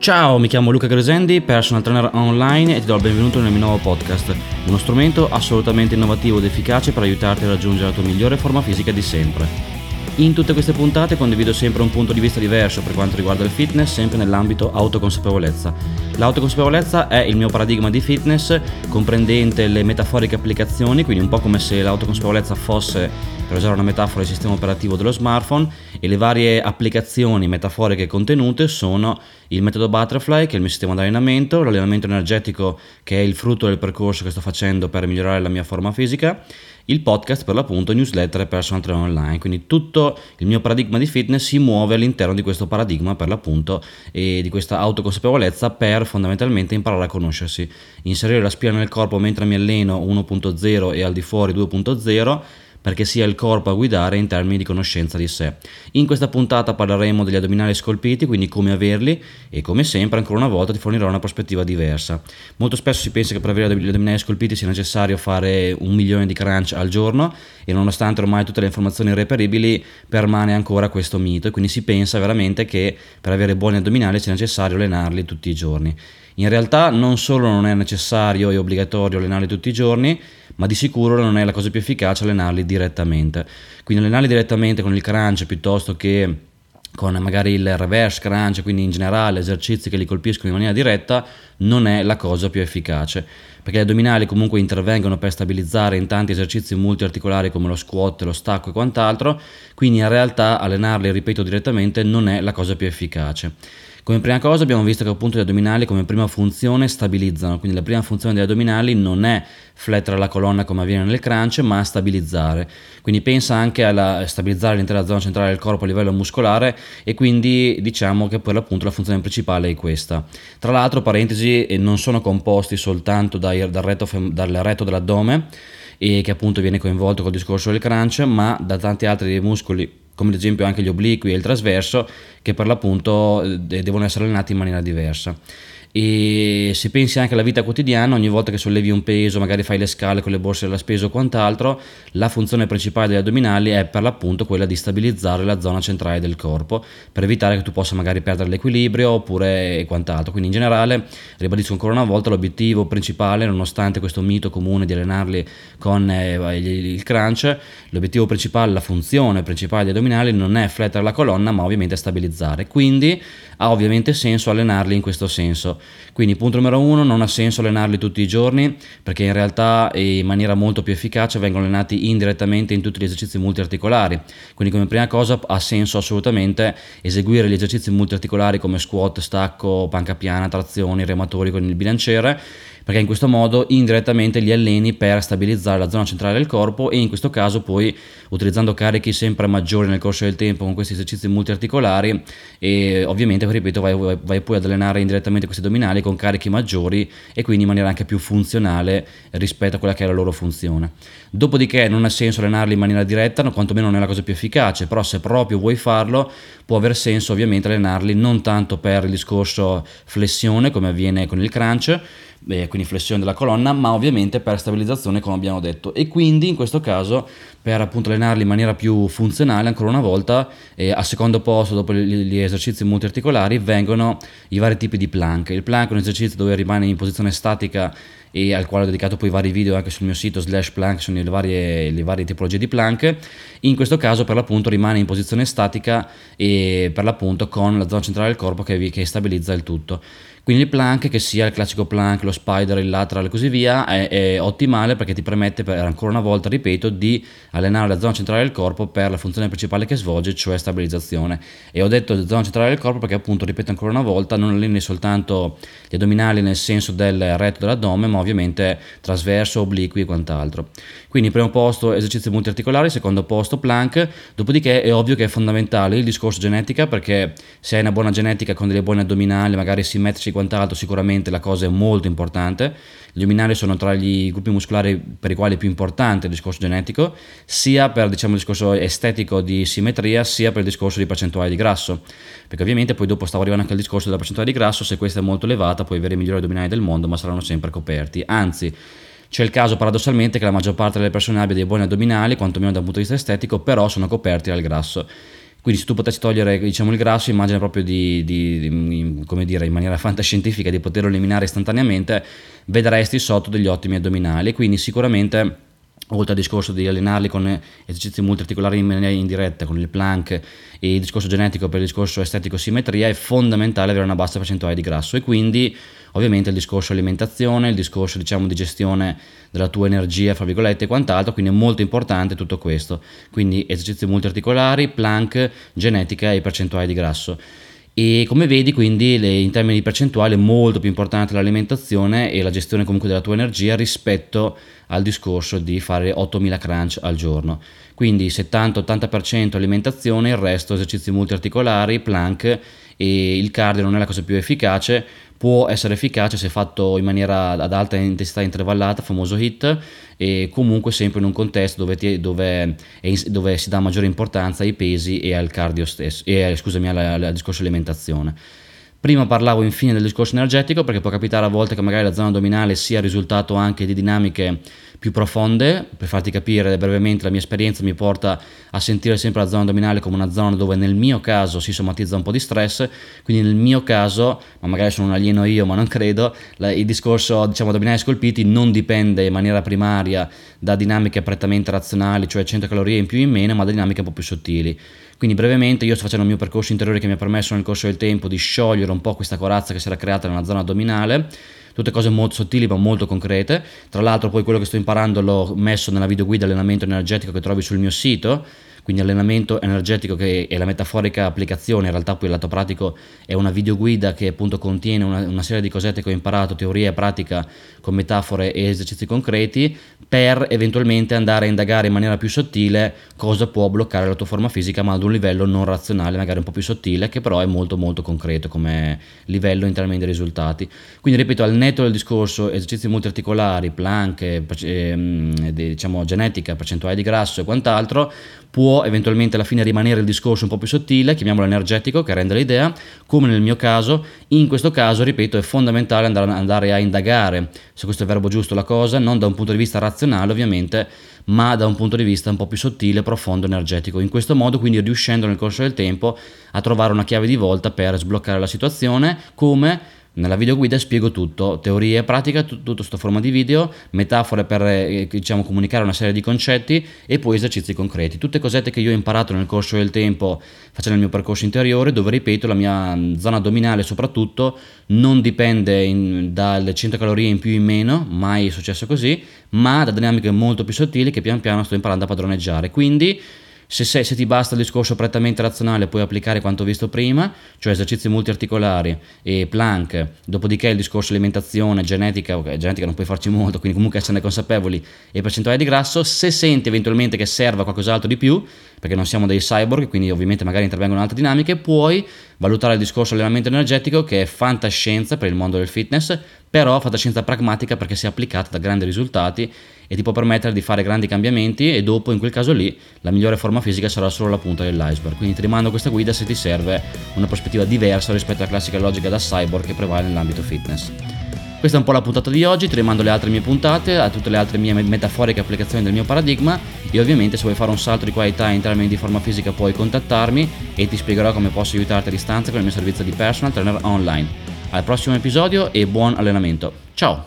Ciao, mi chiamo Luca Gresendi, personal trainer online e ti do il benvenuto nel mio nuovo podcast, uno strumento assolutamente innovativo ed efficace per aiutarti a raggiungere la tua migliore forma fisica di sempre. In tutte queste puntate condivido sempre un punto di vista diverso per quanto riguarda il fitness, sempre nell'ambito autoconsapevolezza. L'autoconsapevolezza è il mio paradigma di fitness, comprendente le metaforiche applicazioni, quindi un po' come se l'autoconsapevolezza fosse, per usare una metafora, il sistema operativo dello smartphone e le varie applicazioni metaforiche contenute sono il metodo Butterfly, che è il mio sistema di allenamento, l'allenamento energetico, che è il frutto del percorso che sto facendo per migliorare la mia forma fisica, il podcast per l'appunto newsletter e personal trainer online. Quindi tutto il mio paradigma di fitness si muove all'interno di questo paradigma per l'appunto e di questa autoconsapevolezza per fondamentalmente imparare a conoscersi, inserire la spina nel corpo mentre mi alleno 1.0 e al di fuori 2.0 perché sia il corpo a guidare in termini di conoscenza di sé. In questa puntata parleremo degli addominali scolpiti, quindi come averli e come sempre ancora una volta ti fornirò una prospettiva diversa. Molto spesso si pensa che per avere gli addominali scolpiti sia necessario fare un milione di crunch al giorno e nonostante ormai tutte le informazioni reperibili permane ancora questo mito e quindi si pensa veramente che per avere buoni addominali sia necessario allenarli tutti i giorni. In realtà non solo non è necessario e obbligatorio allenarli tutti i giorni, ma di sicuro non è la cosa più efficace allenarli direttamente. Quindi allenarli direttamente con il crunch piuttosto che con magari il reverse crunch, quindi in generale esercizi che li colpiscono in maniera diretta, non è la cosa più efficace, perché gli addominali comunque intervengono per stabilizzare in tanti esercizi multiarticolari come lo squat, lo stacco e quant'altro, quindi in realtà allenarli, ripeto, direttamente non è la cosa più efficace. Come prima cosa abbiamo visto che appunto gli addominali come prima funzione stabilizzano, quindi la prima funzione degli addominali non è flettere la colonna come avviene nel crunch, ma stabilizzare. Quindi pensa anche a stabilizzare l'intera zona centrale del corpo a livello muscolare e quindi diciamo che per l'appunto la funzione principale è questa. Tra l'altro, parentesi, non sono composti soltanto dal retto, dal retto dell'addome e che appunto viene coinvolto col discorso del crunch, ma da tanti altri muscoli come ad esempio anche gli obliqui e il trasverso, che per l'appunto eh, devono essere allenati in maniera diversa e se pensi anche alla vita quotidiana, ogni volta che sollevi un peso, magari fai le scale con le borse della spesa o quant'altro, la funzione principale degli addominali è per l'appunto quella di stabilizzare la zona centrale del corpo per evitare che tu possa magari perdere l'equilibrio oppure quant'altro. Quindi in generale, ribadisco ancora una volta, l'obiettivo principale, nonostante questo mito comune di allenarli con eh, il crunch, l'obiettivo principale, la funzione principale degli addominali non è flettere la colonna, ma ovviamente stabilizzare. Quindi ha ovviamente senso allenarli in questo senso. Quindi punto numero uno, non ha senso allenarli tutti i giorni perché in realtà in maniera molto più efficace vengono allenati indirettamente in tutti gli esercizi multiarticolari. Quindi come prima cosa ha senso assolutamente eseguire gli esercizi multiarticolari come squat, stacco, panca piana, trazioni, rematori con il bilanciere perché in questo modo indirettamente li alleni per stabilizzare la zona centrale del corpo e in questo caso poi utilizzando carichi sempre maggiori nel corso del tempo con questi esercizi multiarticolari e ovviamente ripeto vai, vai poi ad allenare indirettamente questi addominali con carichi maggiori e quindi in maniera anche più funzionale rispetto a quella che è la loro funzione. Dopodiché non ha senso allenarli in maniera diretta, no, quantomeno non è la cosa più efficace, però se proprio vuoi farlo può aver senso ovviamente allenarli non tanto per il discorso flessione come avviene con il crunch, eh, quindi flessione della colonna, ma ovviamente per stabilizzazione come abbiamo detto. E quindi in questo caso per appunto allenarli in maniera più funzionale, ancora una volta, eh, al secondo posto dopo gli, gli esercizi multiarticolari vengono i vari tipi di plank. Il plank è un esercizio dove rimane in posizione statica e al quale ho dedicato poi vari video anche sul mio sito slash plank, sono le varie, le varie tipologie di plank. In questo caso per l'appunto rimane in posizione statica e per l'appunto con la zona centrale del corpo che, che stabilizza il tutto. Quindi il plank, che sia il classico plank, lo spider, il lateral e così via, è, è, ottimale perché ti permette, per, ancora una volta, ripeto, di allenare la zona centrale del corpo per la funzione principale che svolge, cioè stabilizzazione. E ho detto zona centrale del corpo perché appunto, ripeto ancora una volta, non alleni soltanto gli addominali nel senso del retto dell'addome, ma ovviamente trasverso, obliqui e quant'altro. Quindi primo posto esercizi multiarticolari, secondo posto plank, dopodiché è ovvio che è fondamentale il discorso genetica perché se hai una buona genetica con delle buone addominali, magari simmetrici e quant'altro, sicuramente la cosa è molto importante. Gli addominali sono tra i gruppi muscolari per i quali è più importante il discorso genetico, sia per diciamo, il discorso estetico di simmetria, sia per il discorso di percentuale di grasso. Perché ovviamente poi dopo stavo arrivando anche al discorso della percentuale di grasso, se questa è molto elevata puoi avere i migliori addominali del mondo, ma saranno sempre coperti. Anzi, c'è il caso paradossalmente che la maggior parte delle persone abbia dei buoni addominali, quantomeno da un punto di vista estetico, però sono coperti dal grasso. Quindi se tu potessi togliere diciamo, il grasso, immagina proprio di, di, di, come dire, in maniera fantascientifica di poterlo eliminare istantaneamente, vedresti sotto degli ottimi addominali. Quindi sicuramente oltre al discorso di allenarli con esercizi multiarticolari in maniera indiretta, con il plank e il discorso genetico per il discorso estetico simmetria, è fondamentale avere una bassa percentuale di grasso e quindi ovviamente il discorso alimentazione, il discorso diciamo di gestione della tua energia, fra virgolette e quant'altro, quindi è molto importante tutto questo. Quindi esercizi multiarticolari, plank, genetica e percentuale di grasso. E come vedi, quindi, le, in termini di percentuale, è molto più importante l'alimentazione e la gestione comunque della tua energia rispetto al discorso di fare 8000 crunch al giorno. Quindi 70-80% alimentazione, il resto esercizi multiarticolari, plank e il cardio non è la cosa più efficace, può essere efficace se fatto in maniera ad alta intensità intervallata, famoso HIT, e comunque sempre in un contesto dove, ti, dove, dove si dà maggiore importanza ai pesi e al cardio stesso, e scusami, al, al discorso alimentazione. Prima parlavo infine del discorso energetico perché può capitare a volte che magari la zona addominale sia risultato anche di dinamiche più profonde, per farti capire brevemente la mia esperienza mi porta a sentire sempre la zona addominale come una zona dove nel mio caso si somatizza un po' di stress, quindi nel mio caso, ma magari sono un alieno io ma non credo, il discorso diciamo addominali scolpiti non dipende in maniera primaria da dinamiche prettamente razionali, cioè 100 calorie in più o in meno, ma da dinamiche un po' più sottili. Quindi brevemente io sto facendo il mio percorso interiore che mi ha permesso nel corso del tempo di sciogliere un po' questa corazza che si era creata nella zona addominale tutte cose molto sottili ma molto concrete. Tra l'altro poi quello che sto imparando l'ho messo nella video guida allenamento energetico che trovi sul mio sito quindi allenamento energetico che è la metaforica applicazione, in realtà poi il lato pratico è una videoguida che appunto contiene una, una, serie di cosette che ho imparato, teoria e pratica con metafore e esercizi concreti, per eventualmente andare a indagare in maniera più sottile cosa può bloccare la tua forma fisica, ma ad un livello non razionale, magari un po' più sottile, che però è molto molto concreto come livello in termini di risultati. Quindi ripeto, al netto del discorso esercizi multiarticolari, plank, ehm, diciamo genetica, percentuale di grasso e quant'altro, può eventualmente alla fine rimanere il discorso un po' più sottile, chiamiamolo energetico, che rende l'idea, come nel mio caso, in questo caso, ripeto, è fondamentale andare, andare a indagare, se questo è il verbo giusto, la cosa, non da un punto di vista razionale ovviamente, ma da un punto di vista un po' più sottile, profondo, energetico. In questo modo, quindi riuscendo nel corso del tempo a trovare una chiave di volta per sbloccare la situazione, come nella videoguida spiego tutto, teoria e pratica, tutto, tutto forma di video, metafore per eh, diciamo, comunicare una serie di concetti e poi esercizi concreti. Tutte cosette che io ho imparato nel corso del tempo facendo il mio percorso interiore, dove ripeto la mia zona addominale soprattutto non dipende in, dalle 100 calorie in più o in meno, mai è successo così, ma da dinamiche molto più sottili che pian piano sto imparando a padroneggiare. Quindi se, se, se, ti basta il discorso prettamente razionale puoi applicare quanto visto prima, cioè esercizi multiarticolari e plank, dopodiché il discorso alimentazione, genetica, ok, genetica non puoi farci molto, quindi comunque esserne consapevoli e percentuale di grasso, se senti eventualmente che serva qualcos'altro di più, perché non siamo dei cyborg, quindi ovviamente magari intervengono altre dinamiche, puoi valutare il discorso allenamento energetico che è fantascienza per il mondo del fitness, però fantascienza pragmatica perché si è applicata da grandi risultati e ti può permettere di fare grandi cambiamenti e dopo in quel caso lì la migliore forma fisica sarà solo la punta dell'iceberg. Quindi ti rimando questa guida se ti serve una prospettiva diversa rispetto alla classica logica da cyborg che prevale nell'ambito fitness. Questa è un po' la puntata di oggi, ti rimando le altre mie puntate, a tutte le altre mie metaforiche applicazioni del mio paradigma e ovviamente se vuoi fare un salto di qualità in termini di forma fisica puoi contattarmi e ti spiegherò come posso aiutarti a distanza con il mio servizio di personal trainer online. Al prossimo episodio e buon allenamento. Ciao!